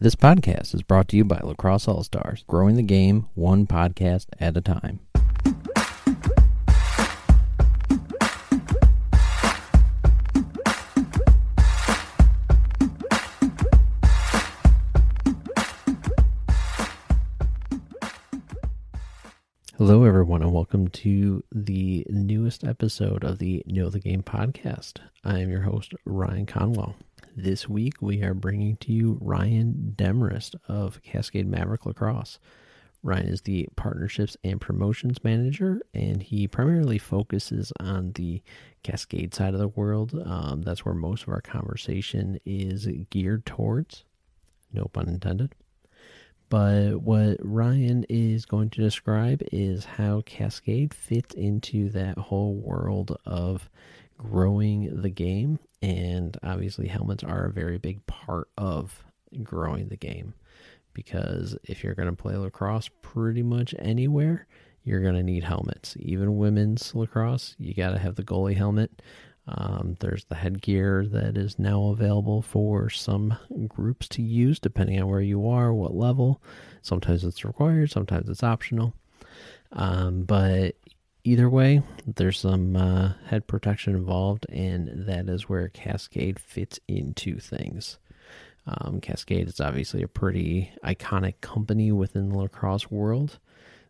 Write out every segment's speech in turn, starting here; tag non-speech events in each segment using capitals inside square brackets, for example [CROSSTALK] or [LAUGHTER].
This podcast is brought to you by Lacrosse All Stars, growing the game one podcast at a time. Hello, everyone, and welcome to the newest episode of the Know the Game podcast. I am your host, Ryan Conwell. This week, we are bringing to you Ryan Demarest of Cascade Maverick Lacrosse. Ryan is the partnerships and promotions manager, and he primarily focuses on the Cascade side of the world. Um, that's where most of our conversation is geared towards. No pun intended. But what Ryan is going to describe is how Cascade fits into that whole world of growing the game. And obviously, helmets are a very big part of growing the game because if you're going to play lacrosse pretty much anywhere, you're going to need helmets. Even women's lacrosse, you got to have the goalie helmet. Um, there's the headgear that is now available for some groups to use, depending on where you are, what level. Sometimes it's required, sometimes it's optional. Um, but either way, there's some uh, head protection involved, and that is where Cascade fits into things. Um, Cascade is obviously a pretty iconic company within the lacrosse world.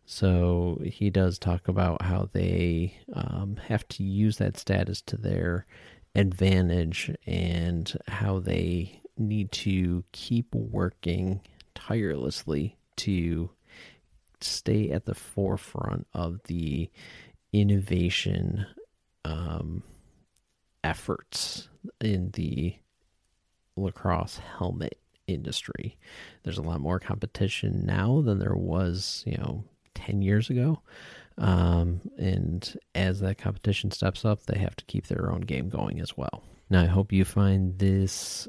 So he does talk about how they um, have to use that status to their advantage and how they need to keep working tirelessly to stay at the forefront of the innovation um, efforts in the lacrosse helmet industry. There's a lot more competition now than there was, you know, 10 years ago. Um, and as that competition steps up, they have to keep their own game going as well. Now, I hope you find this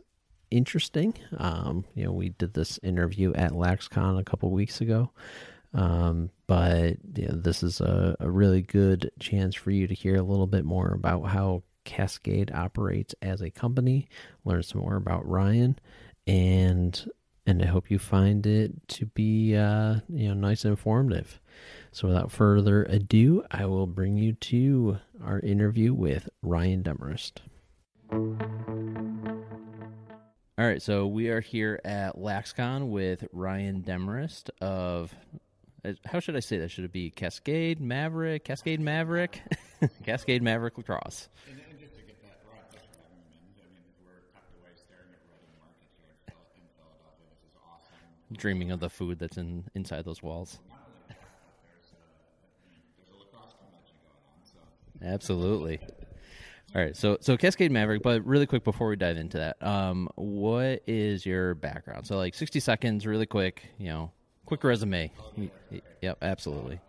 interesting. Um, you know, we did this interview at LaxCon a couple weeks ago. Um, but you know, this is a, a really good chance for you to hear a little bit more about how Cascade operates as a company, learn some more about Ryan, and and I hope you find it to be uh, you know nice and informative. So without further ado, I will bring you to our interview with Ryan Demarest. All right, so we are here at LaxCon with Ryan Demarest of how should I say that? Should it be Cascade Maverick, Cascade Maverick, [LAUGHS] Cascade Maverick Lacrosse? And, and just to get that right, that's what I mean. I mean, we're tucked away staring at Reading Market here in Philadelphia. This is awesome. Dreaming of the food that's in inside those walls. Not only that, but there's a, there's a lacrosse convention going on. So Absolutely. All right, so so Cascade Maverick, but really quick before we dive into that, um, what is your background? So like sixty seconds, really quick, you know, quick resume. Yep, absolutely.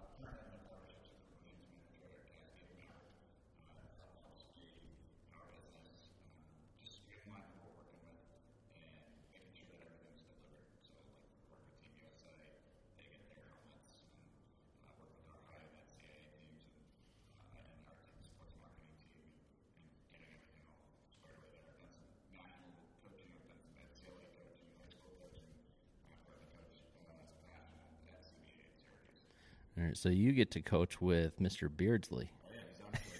Right, so you get to coach with Mr. Beardsley.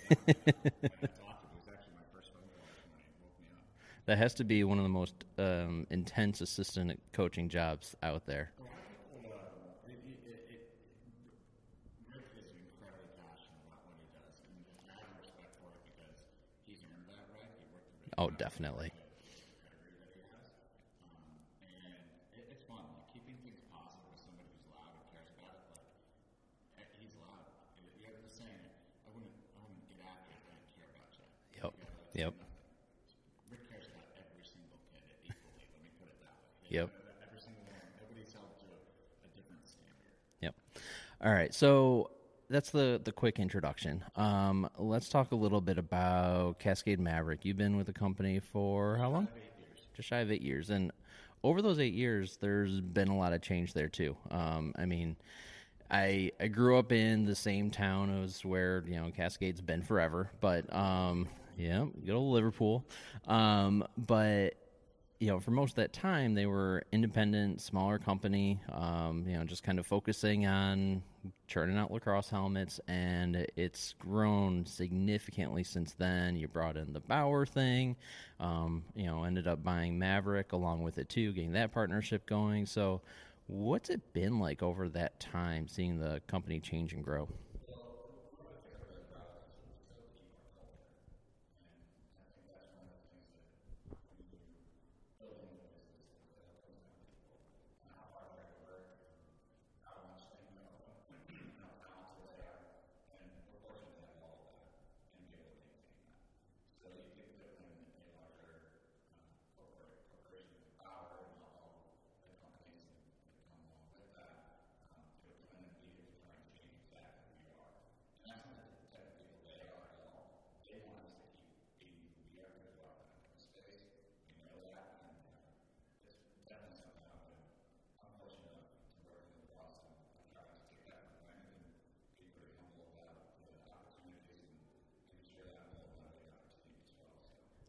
[LAUGHS] That has to be one of the most um, intense assistant coaching jobs out there. Oh, is incredibly passionate about what he does. And I have respect for it because he's earned that right. He worked really Oh, definitely. pedigree that he has. Um, and it, it's fun. Like, keeping things positive with somebody who's loud and cares about it. Like, eh, he's loud. You you have the saying, I wouldn't, I wouldn't get after you if I didn't care about you. Yep. Yep. Rick cares about every single kid equally. Let me put it that way. Yep. Every single one. Everybody's held to a, a different standard. Yep. All right. So that's the the quick introduction. Um, let's talk a little bit about Cascade Maverick. You've been with the company for how long? Just shy of eight years, and over those eight years, there's been a lot of change there too. Um, I mean, I I grew up in the same town as where you know Cascade's been forever, but um, yeah, good old Liverpool. Um, but you know, for most of that time, they were independent, smaller company. Um, you know, just kind of focusing on churning out lacrosse helmets, and it's grown significantly since then. You brought in the Bauer thing. Um, you know, ended up buying Maverick along with it too, getting that partnership going. So, what's it been like over that time, seeing the company change and grow?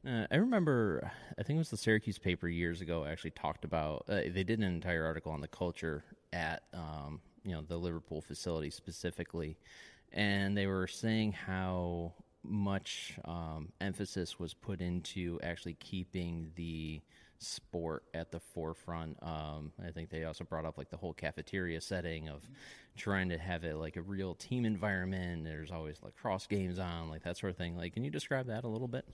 Uh, I remember, I think it was the Syracuse paper years ago. Actually, talked about uh, they did an entire article on the culture at um, you know the Liverpool facility specifically, and they were saying how much um, emphasis was put into actually keeping the sport at the forefront. Um, I think they also brought up like the whole cafeteria setting of trying to have it like a real team environment. There's always like cross games on, like that sort of thing. Like, can you describe that a little bit?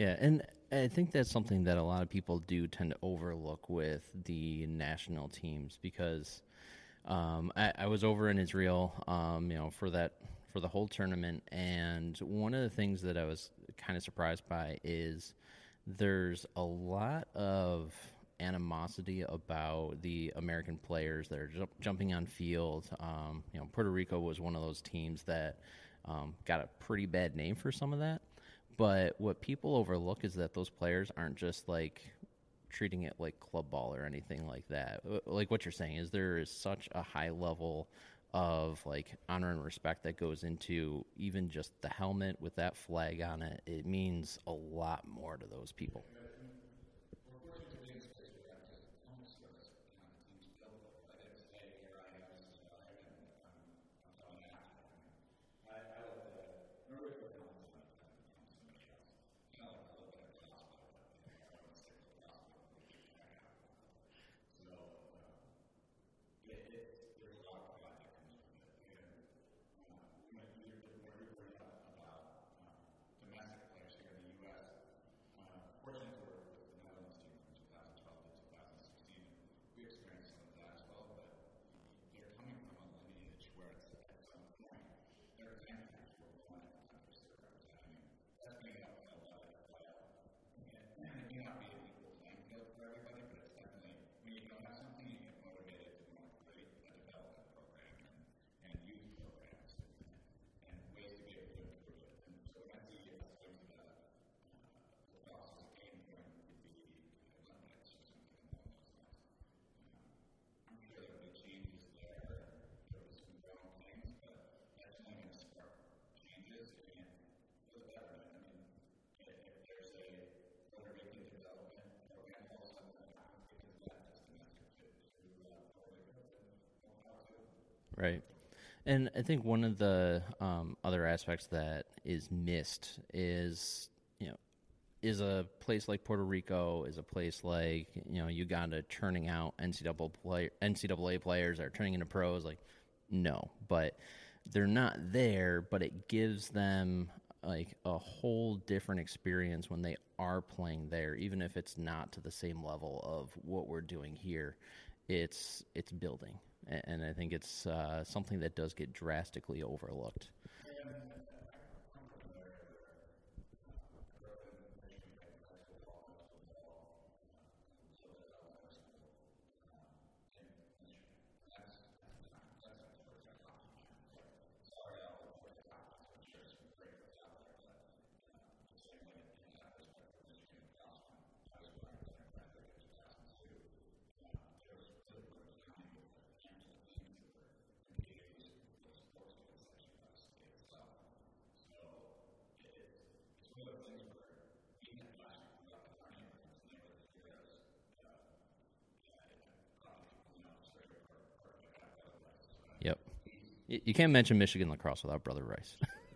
Yeah, and I think that's something that a lot of people do tend to overlook with the national teams because um, I, I, was over in Israel, um, you know, for that for the whole tournament, and one of the things that I was kind of surprised by is there's a lot of animosity about the American players that are jump, jumping on field. Um, you know, Puerto Rico was one of those teams that um, got a pretty bad name for some of that. But what people overlook is that those players aren't just like treating it like club ball or anything like that. Uh, like what you're saying is there is such a high level of like honor and respect that goes into even just the helmet with that flag on it. It means a lot more to those people. Right. And I think one of the um, other aspects that is missed is, you know, is a place like Puerto Rico, is a place like you know Uganda churning out NCAA play, NCAA players are turning into pros. Like, no, but they're not there. But it gives them like a whole different experience when they are playing there, even if it's not to the same level of what we're doing here. It's it's building, and I think it's uh, something that does get drastically overlooked. Yep. You can't mention Michigan lacrosse without Brother Rice. [LAUGHS]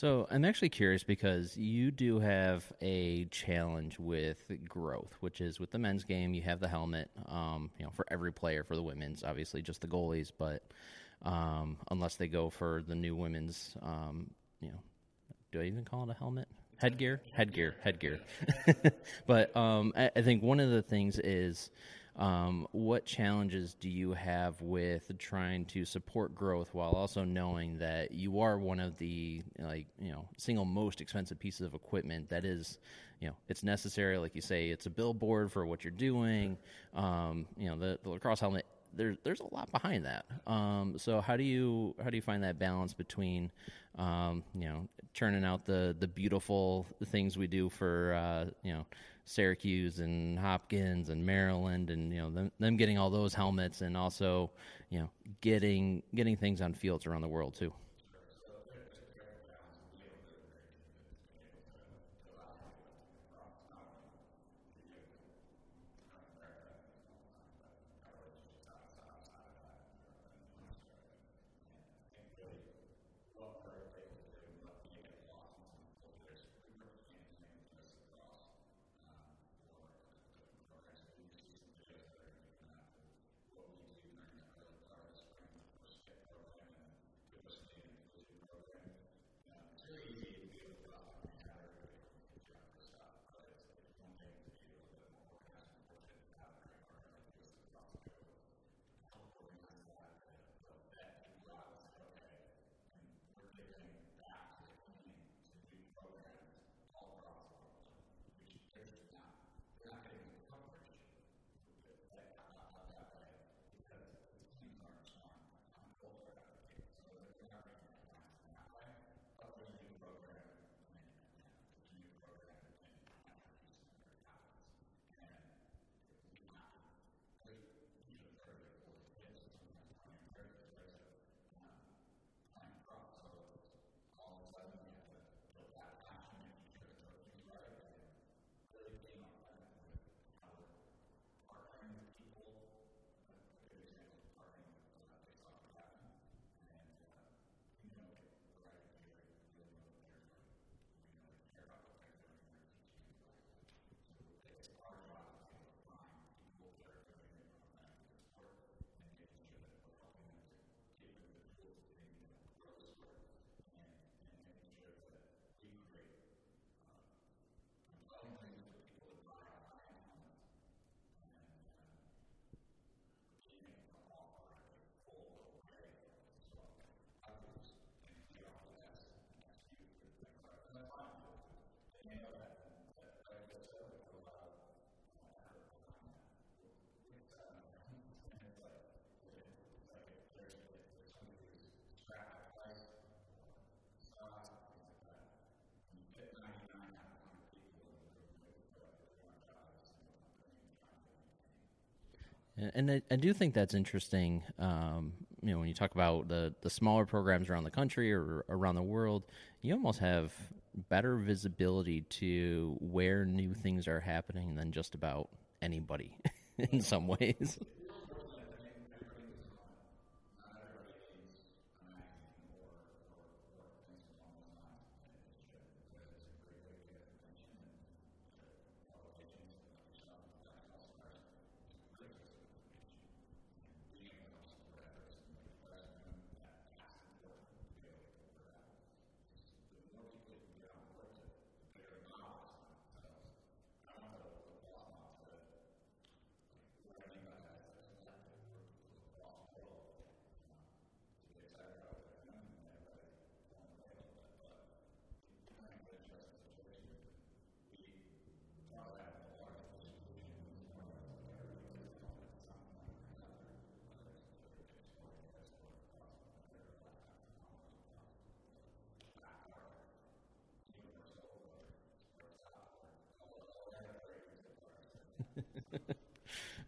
So I'm actually curious because you do have a challenge with growth, which is with the men's game, you have the helmet, um, you know, for every player. For the women's, obviously just the goalies, but um, unless they go for the new women's, um, you know, do I even call it a helmet? Headgear, headgear, headgear. [LAUGHS] but um, I, I think one of the things is um, what challenges do you have with trying to support growth while also knowing that you are one of the like you know single most expensive pieces of equipment that is you know it's necessary like you say it's a billboard for what you're doing um, you know the, the lacrosse helmet there's there's a lot behind that. Um, so how do you how do you find that balance between um, you know churning out the the beautiful things we do for uh, you know Syracuse and Hopkins and Maryland and you know them, them getting all those helmets and also you know getting getting things on fields around the world too. And, I, I, do think that's interesting. Um, you know, when you talk about the the smaller programs around the country or around the world, you almost have better visibility to where new things are happening than just about anybody [LAUGHS] in some ways.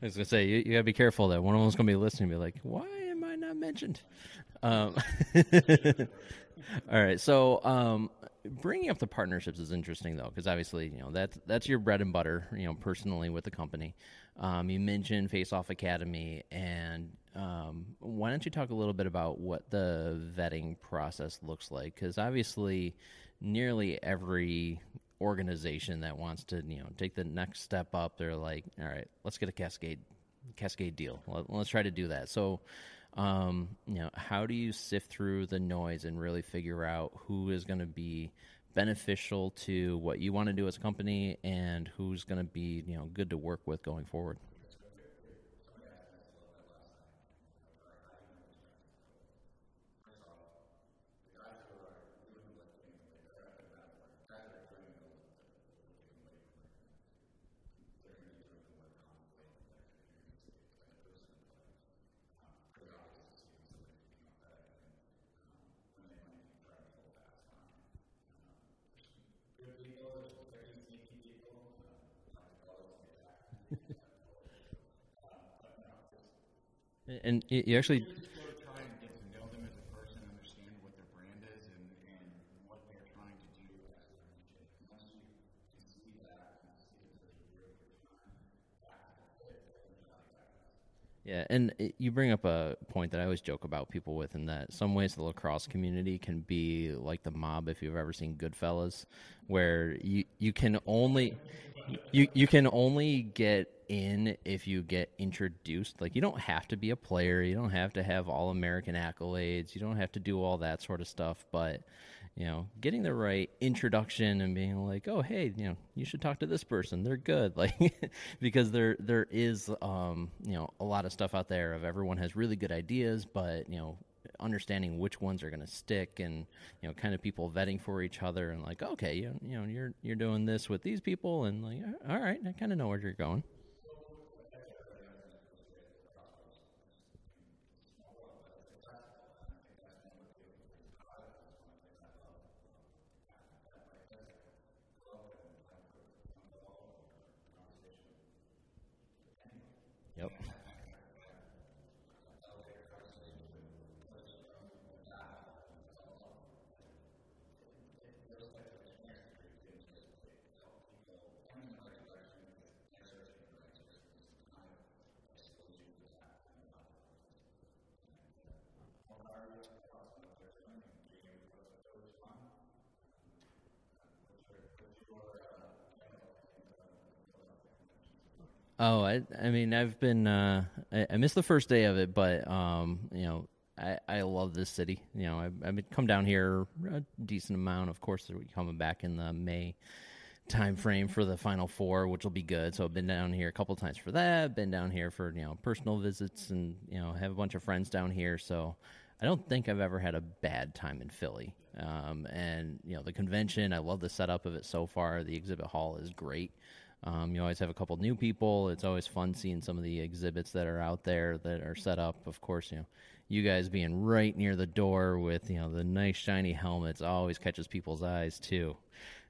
I was gonna say you, you, gotta be careful that one of them's gonna be listening, and be like, "Why am I not mentioned?" Um, [LAUGHS] all right, so um, bringing up the partnerships is interesting though, because obviously you know that's that's your bread and butter, you know, personally with the company. Um, you mentioned Face Off Academy, and um, why don't you talk a little bit about what the vetting process looks like? Because obviously, nearly every organization that wants to you know take the next step up they're like all right let's get a cascade cascade deal. Let, us try to do that. So um, you know how do you sift through the noise and really figure out who is going to be beneficial to what you want to do as a company and who's going to be you know good to work with going forward and you actually Yeah, and you bring up a point that I always joke about people with, in that some ways the lacrosse community can be like the mob. If you've ever seen Goodfellas, where you you can only you you can only get in if you get introduced. Like you don't have to be a player, you don't have to have all American accolades, you don't have to do all that sort of stuff, but you know, getting the right introduction and being like, "Oh, hey, you know, you should talk to this person. They're good." [LAUGHS] Like because there there is um, you know, a lot of stuff out there of everyone has really good ideas, but, you know, understanding which ones are going to stick and you know kind of people vetting for each other and like okay you, you know you're you're doing this with these people and like all right I kind of know where you're going Oh, I, I mean, I've been, uh, I, I, missed the first day of it, but, um, you know, I, I love this city. You know, I've, I've come down here a decent amount. Of course, we're coming back in the May time frame for the final four, which will be good. So I've been down here a couple times for that. Been down here for you know personal visits, and you know have a bunch of friends down here. So I don't think I've ever had a bad time in Philly. Um, and you know the convention, I love the setup of it so far. The exhibit hall is great. Um, you always have a couple new people. It's always fun seeing some of the exhibits that are out there that are set up. Of course, you know, you guys being right near the door with you know the nice shiny helmets always catches people's eyes too.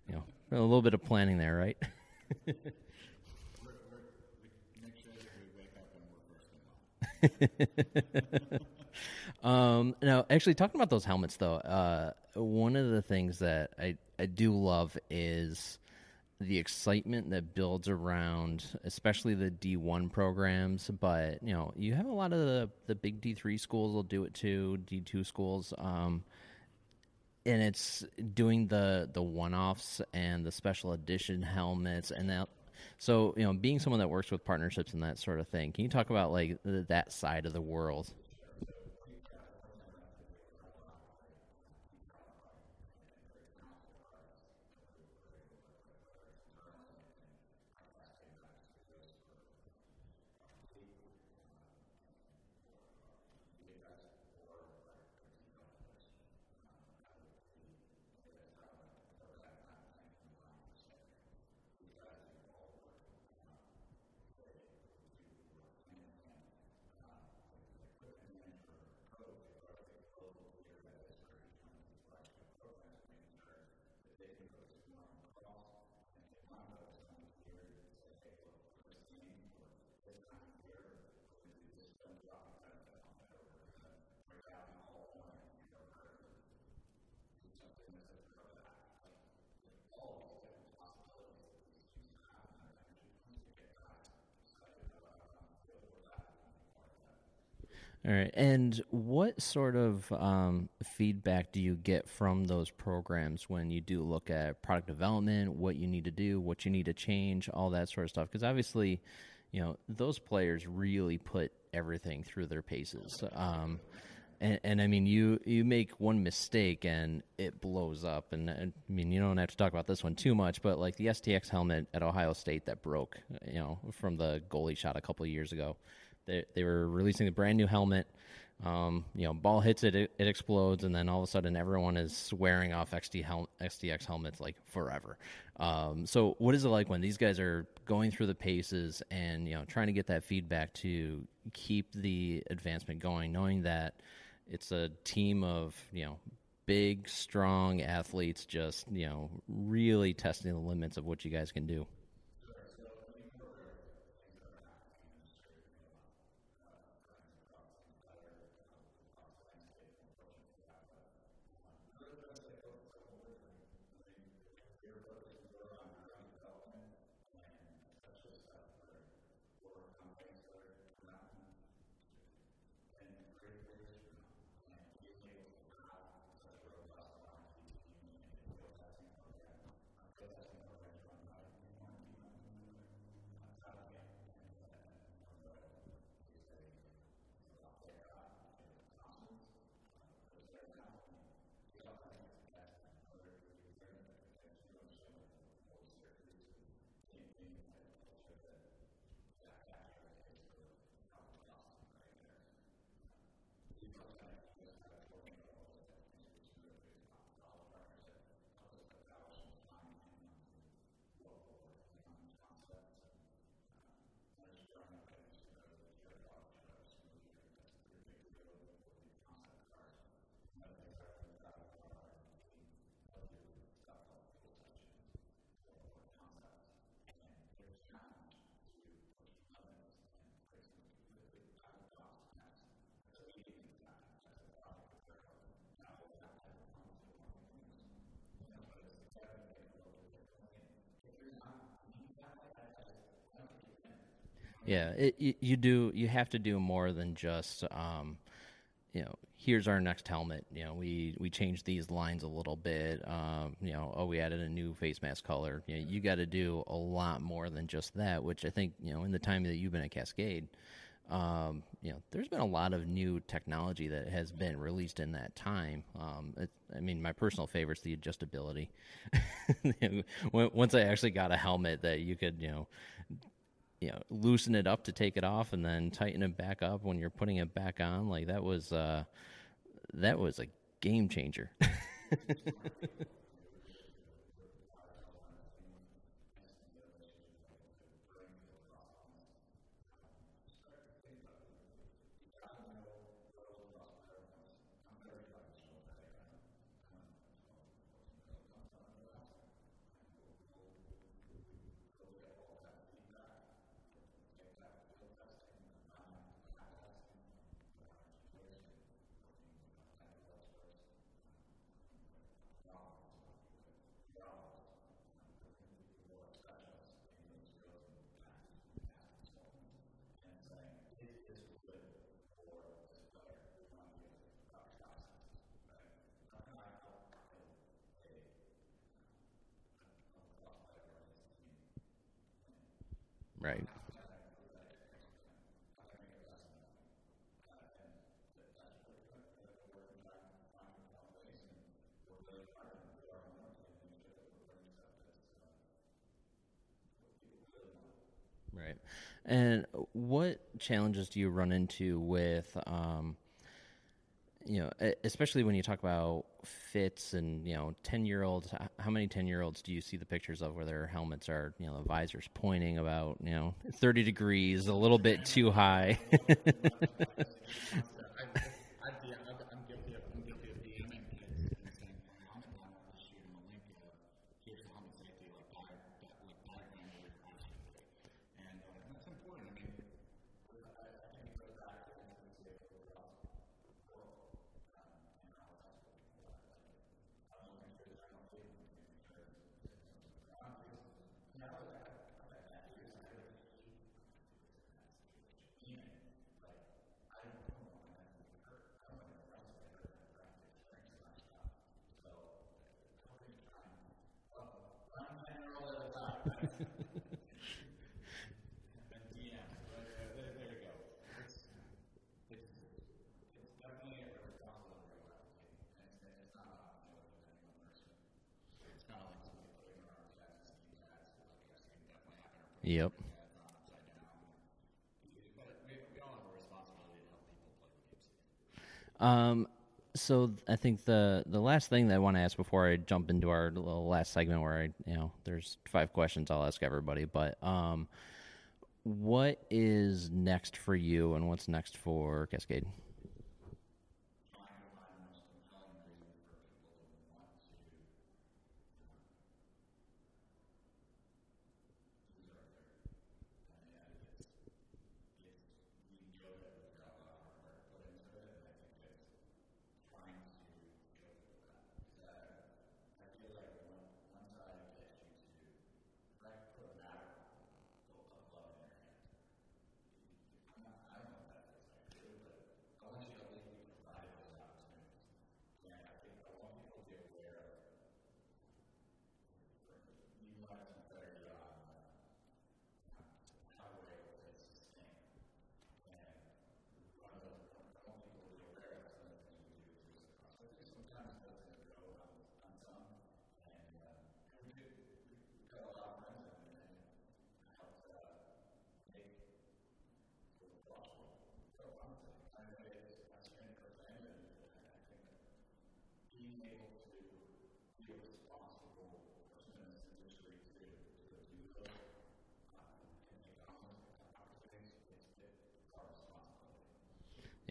You know, a little bit of planning there, right? [LAUGHS] um, now, actually, talking about those helmets, though, uh, one of the things that I, I do love is the excitement that builds around, especially the D1 programs. But you know, you have a lot of the, the big D3 schools will do it too, D2 schools. Um, and it's doing the the one offs and the special edition helmets and that so you know being someone that works with partnerships and that sort of thing can you talk about like that side of the world All right. And what sort of um, feedback do you get from those programs when you do look at product development, what you need to do, what you need to change, all that sort of stuff? Because obviously, you know, those players really put everything through their paces. Um, and, and, I mean, you you make one mistake and it blows up. And, and, I mean, you don't have to talk about this one too much, but like the STX helmet at Ohio State that broke, you know, from the goalie shot a couple of years ago. They, they were releasing a brand new helmet. Um, you know, ball hits it, it, it, explodes, and then all of a sudden everyone is swearing off XD hel- STX helmets like forever. Um, so, what is it like when these guys are going through the paces and you know trying to get that feedback to keep the advancement going, knowing that it's a team of you know big, strong athletes, just you know really testing the limits of what you guys can do. Yeah, it, you do. You have to do more than just, um, you know, here's our next helmet. You know, we we changed these lines a little bit. Um, you know, oh, we added a new face mask color. You know, you got to do a lot more than just that. Which I think, you know, in the time that you've been at Cascade, um, you know, there's been a lot of new technology that has been released in that time. Um, it, I mean, my personal favorite is the adjustability. [LAUGHS] Once I actually got a helmet that you could, you know, you know loosen it up to take it off and then tighten it back up when you're putting it back on like that was uh that was a game changer [LAUGHS] And what challenges do you run into with, um, you know, especially when you talk about fits and, you know, 10 year olds, how many 10 year olds do you see the pictures of where their helmets are, you know, the visors pointing about, you know, 30 degrees, a little bit too high? [LAUGHS] I, I'd be, I'm I'm guilty of, I'm guilty of DMing kids and saying, I'm not going to shoot them a link of, here's the helmet safety, like, di- di- like diagram of your crash safety. And, uh, and that's important. I mean, I, I think it goes back to the instance of the world, um, and how it's also, uh, I'm looking for the final thing, making sure it's, it's, um, because now that I, that, that years, I have a key, even, like, I don't know when I'm going to hurt, I don't know when else I hurt, I'm trying to experience that stuff. So, how can you try and, well, I'm ten year old at a time. And DM, but, uh, there, there you go. It's, it's, it's definitely a responsibility of everybody. And it's, it's not about, you know, any one person. It's kind of like somebody putting their arms out and seeing that, like, I've seen definitely happen or putting Yep. their heads on upside down. But we, we all have a responsibility to help people play the game safe. Um, so I think the the last thing that I want to ask before I jump into our last segment where I you know there's five questions I'll ask everybody, but um, what is next for you and what's next for Cascade?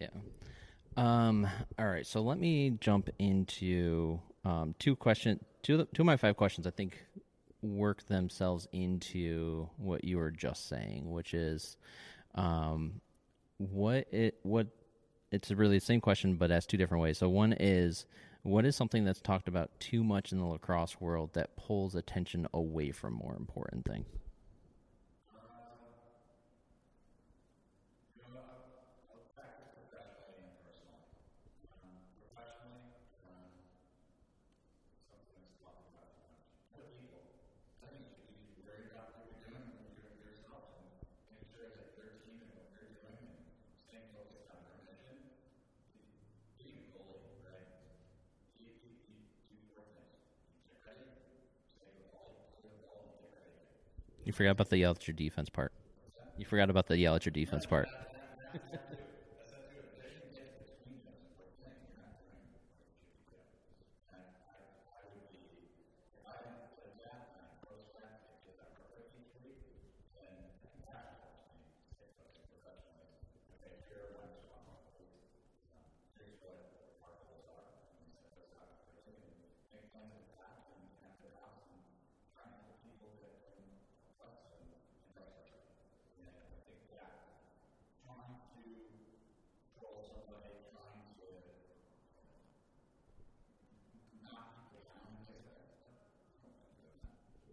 Yeah. Um, all right. So let me jump into um, two question. Two, two of my five questions. I think work themselves into what you were just saying, which is, um, what it what it's really the same question, but asked two different ways. So one is, what is something that's talked about too much in the lacrosse world that pulls attention away from more important things? You forgot about the yell at your defense part. You forgot about the yell at your defense part. [LAUGHS]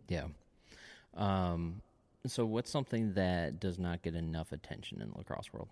Yeah. Um, so what's something that does not get enough attention in the lacrosse world?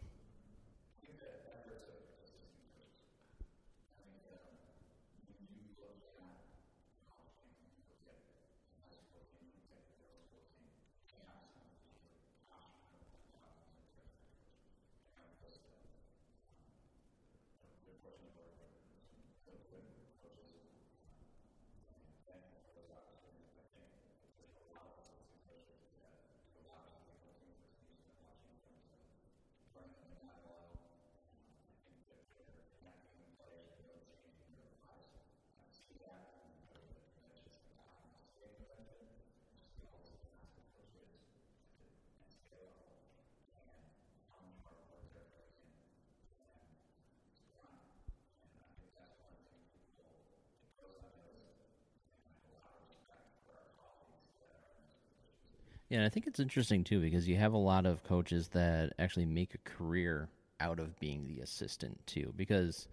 Yeah, and I think it's interesting too because you have a lot of coaches that actually make a career out of being the assistant too. Because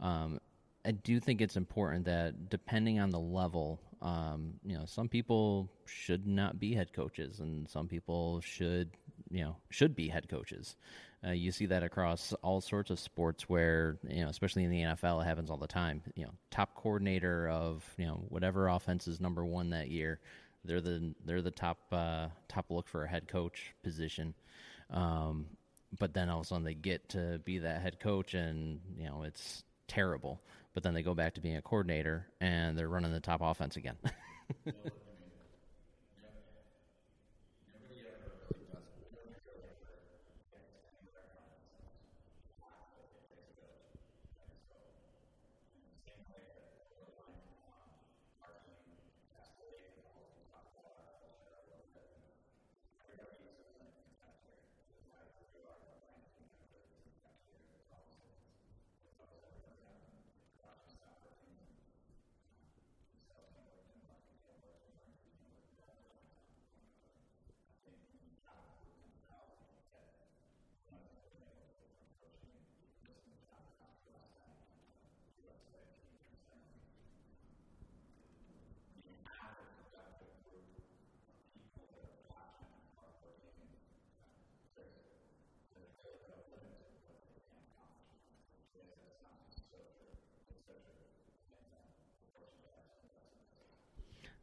um, I do think it's important that depending on the level, um, you know, some people should not be head coaches, and some people should, you know, should be head coaches. Uh, you see that across all sorts of sports, where you know, especially in the NFL, it happens all the time. You know, top coordinator of you know whatever offense is number one that year they're the they're the top uh, top look for a head coach position. Um, but then all of a sudden they get to be that head coach, and you know it's terrible. But then they go back to being a coordinator, and they're running the top offense again. [LAUGHS]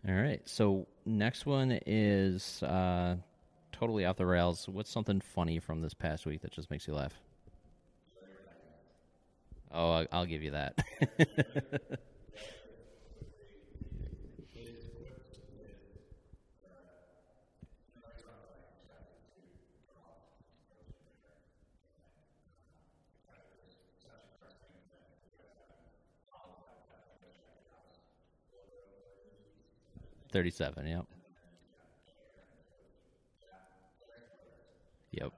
All right. So next one is uh, totally off the rails. What's something funny from this past week that just makes you laugh? Oh, I'll give you that. [LAUGHS] 37, yep. Yep.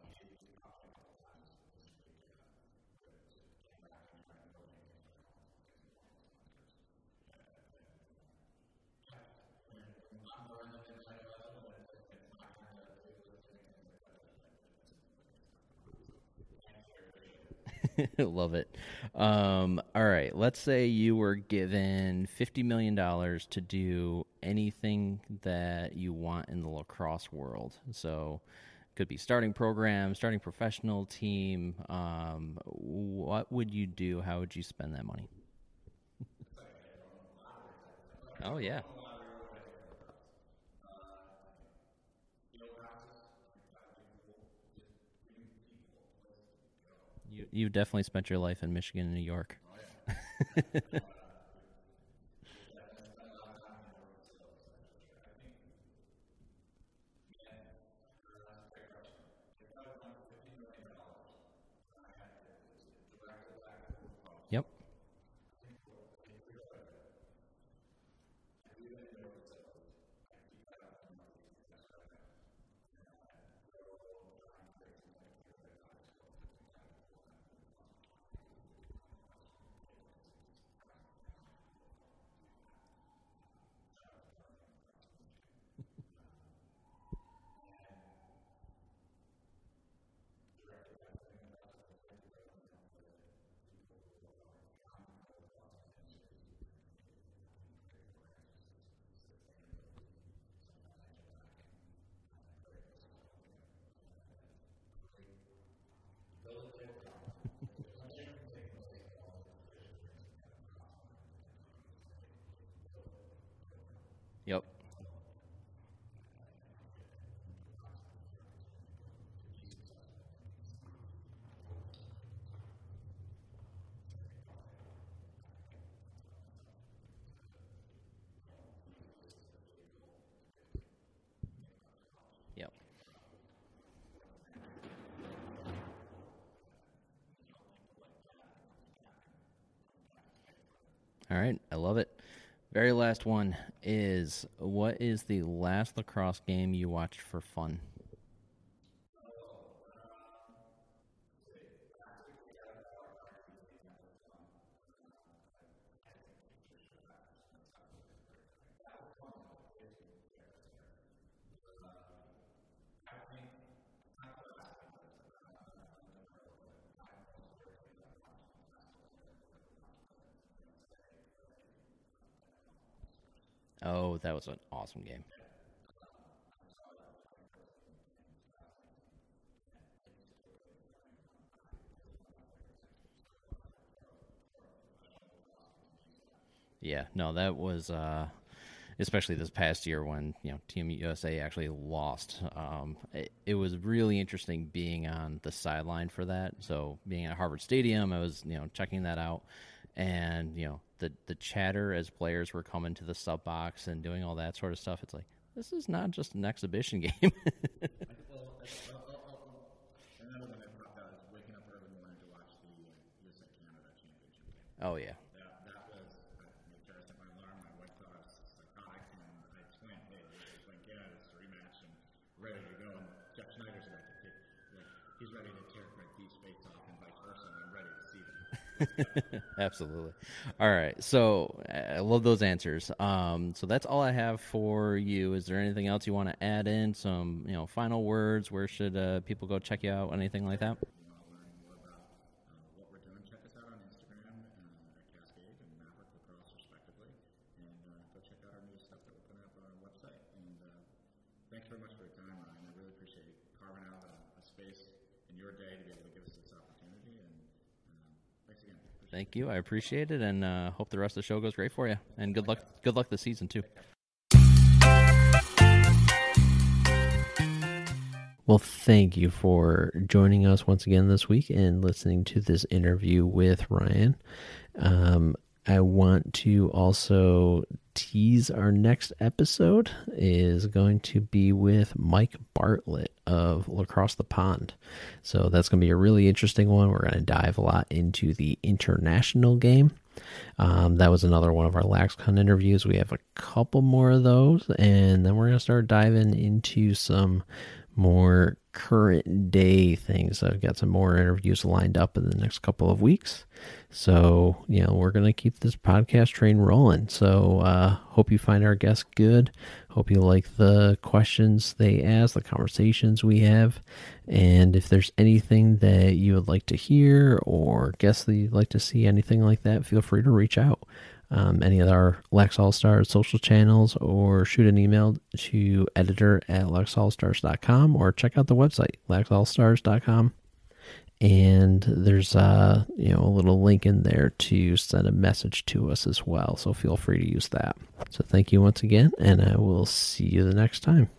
[LAUGHS] Love it. Um, all right. Let's say you were given $50 million to do anything that you want in the lacrosse world. So, could be starting program, starting professional team. Um, what would you do? How would you spend that money? [LAUGHS] oh, yeah. You you definitely spent your life in Michigan and New York. [LAUGHS] All right, I love it. Very last one is what is the last lacrosse game you watched for fun? Oh, that was an awesome game. Yeah, no, that was uh, especially this past year when you know Team USA actually lost. Um, it, it, was really interesting being on the sideline for that. So being at Harvard Stadium, I was you know checking that out, and you know the the chatter as players were coming to the sub box and doing all that sort of stuff. It's like this is not just an exhibition [LAUGHS] game. [LAUGHS] Oh yeah. That, that was, I set my alarm, I went to psychotics, and I explained, hey, it's like, yeah, it's a rematch and ready to go. And Jeff Schneider's about to kick, like, he's ready to tear Greg D's face off and vice versa, and I'm ready to see them. [LAUGHS] Absolutely. All right. So I love those answers. Um, so that's all I have for you. Is there anything else you want to add in? Some you know final words. Where should uh, people go check you out? Anything like that? thanks very much for your time, Ryan. I really appreciate carving out a, a space in your day to be able to give us this opportunity. And Thanks again. Thank you. I appreciate it, and uh, hope the rest of the show goes great for you. And good luck. Good luck this season too. Well, thank you for joining us once again this week and listening to this interview with Ryan. Um, I want to also tease our next episode is going to be with Mike Bartlett of Lacrosse the Pond. So that's going to be a really interesting one. We're going to dive a lot into the international game. Um, that was another one of our LaxCon interviews. We have a couple more of those, and then we're going to start diving into some more current day things. I've got some more interviews lined up in the next couple of weeks. So, you know, we're going to keep this podcast train rolling. So, uh, hope you find our guests good. Hope you like the questions they ask, the conversations we have. And if there's anything that you would like to hear or guests that you'd like to see, anything like that, feel free to reach out. Um, any of our Lax All Stars social channels or shoot an email to editor at laxallstars.com or check out the website, laxallstars.com and there's uh you know a little link in there to send a message to us as well. So feel free to use that. So thank you once again and i will see you the next time